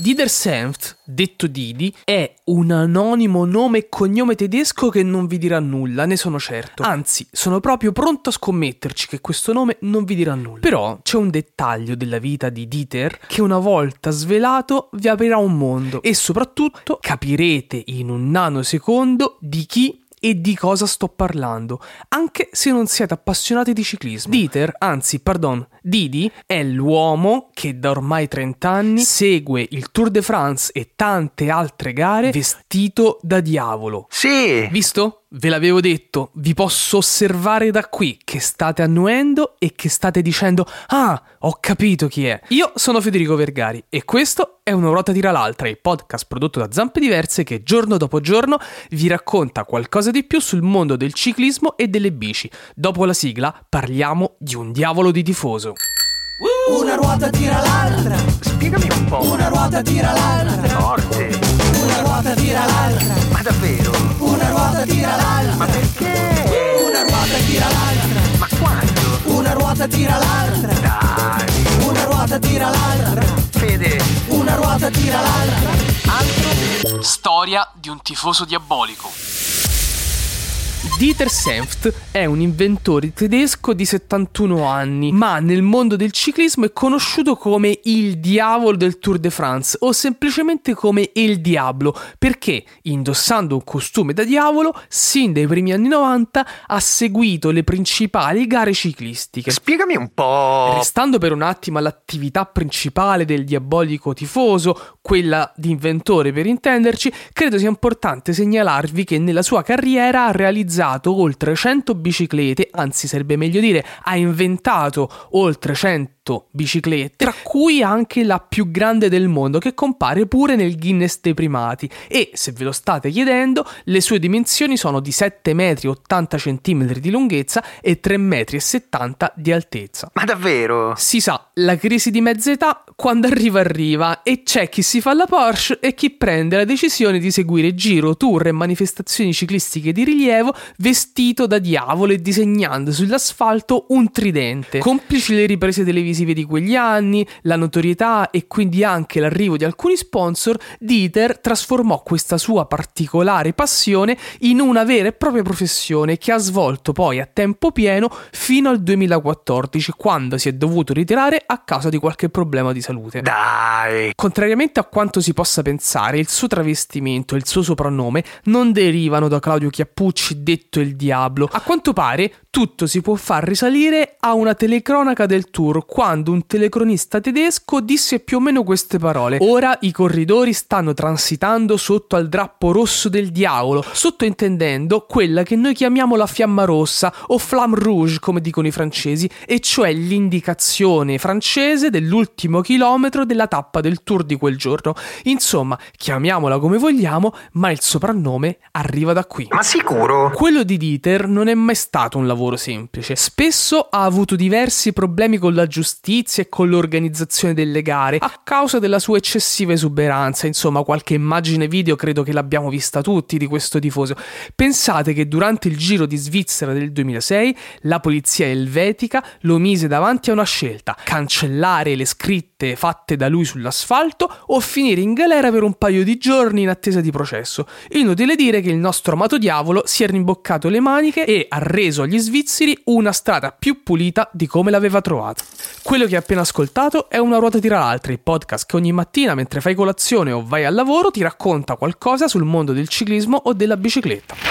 Dieter Senft, detto Didi, è un anonimo nome e cognome tedesco che non vi dirà nulla, ne sono certo. Anzi, sono proprio pronto a scommetterci che questo nome non vi dirà nulla. Però c'è un dettaglio della vita di Dieter che una volta svelato vi aprirà un mondo e soprattutto capirete in un nanosecondo di chi e di cosa sto parlando, anche se non siete appassionati di ciclismo. Dieter, anzi, pardon, Didi è l'uomo che da ormai 30 anni segue il Tour de France e tante altre gare vestito da diavolo. Sì! Visto? Ve l'avevo detto, vi posso osservare da qui che state annuendo e che state dicendo Ah, ho capito chi è. Io sono Federico Vergari e questo è Una ruota tira l'altra, il podcast prodotto da Zampe Diverse che giorno dopo giorno vi racconta qualcosa di più sul mondo del ciclismo e delle bici. Dopo la sigla parliamo di un diavolo di tifoso. Una ruota tira l'altra, Spiegami un po'. una ruota tira l'altra, Forte. una ruota tira l'altra, Ma davvero? Tira l'altra, Dai. una ruota tira l'altra, Fede. una ruota tira l'altra. Altro? Storia di un tifoso diabolico. Dieter Senft è un inventore tedesco di 71 anni, ma nel mondo del ciclismo è conosciuto come il diavolo del Tour de France o semplicemente come il diablo, perché indossando un costume da diavolo, sin dai primi anni 90 ha seguito le principali gare ciclistiche. Spiegami un po'. Restando per un attimo all'attività principale del diabolico tifoso, quella di inventore per intenderci, credo sia importante segnalarvi che nella sua carriera ha realizzato oltre 100 biciclette, anzi sarebbe meglio dire ha inventato oltre 100 biciclette, tra cui anche la più grande del mondo che compare pure nel Guinness dei primati e se ve lo state chiedendo le sue dimensioni sono di 7 metri 80 cm di lunghezza e 3 metri e 70 di altezza. Ma davvero? Si sa, la crisi di mezza età quando arriva arriva e c'è chi si fa la Porsche e chi prende la decisione di seguire giro, tour e manifestazioni ciclistiche di rilievo vestito da diavolo e disegnando sull'asfalto un tridente. Complici le riprese televisive di quegli anni, la notorietà e quindi anche l'arrivo di alcuni sponsor, Dieter trasformò questa sua particolare passione in una vera e propria professione che ha svolto poi a tempo pieno fino al 2014 quando si è dovuto ritirare a causa di qualche problema di salute. Dai. Contrariamente a quanto si possa pensare, il suo travestimento e il suo soprannome non derivano da Claudio Chiappucci, detto il Diablo. A quanto pare, tutto si può far risalire a una telecronaca del tour, quando un telecronista tedesco disse più o meno queste parole. Ora i corridori stanno transitando sotto al drappo rosso del diavolo, sottointendendo quella che noi chiamiamo la fiamma rossa o flamme rouge, come dicono i francesi, e cioè l'indicazione francese dell'ultimo chilometro della tappa del tour di quel giorno. Insomma, chiamiamola come vogliamo, ma il soprannome arriva da qui. Ma sicuro? Quello di Dieter non è mai stato un lavoro semplice. Spesso ha avuto diversi problemi con la giustizia e con l'organizzazione delle gare a causa della sua eccessiva esuberanza. Insomma, qualche immagine video credo che l'abbiamo vista tutti di questo tifoso. Pensate che durante il Giro di Svizzera del 2006 la polizia elvetica lo mise davanti a una scelta: cancellare le scritte fatte da lui sull'asfalto o finire in galera per un paio di giorni in attesa di processo. Inutile dire che il nostro amato diavolo si è rimboccato le maniche e ha reso agli svizzeri una strada più pulita di come l'aveva trovata. Quello che hai appena ascoltato è Una ruota tira l'altra, il podcast che ogni mattina mentre fai colazione o vai al lavoro ti racconta qualcosa sul mondo del ciclismo o della bicicletta.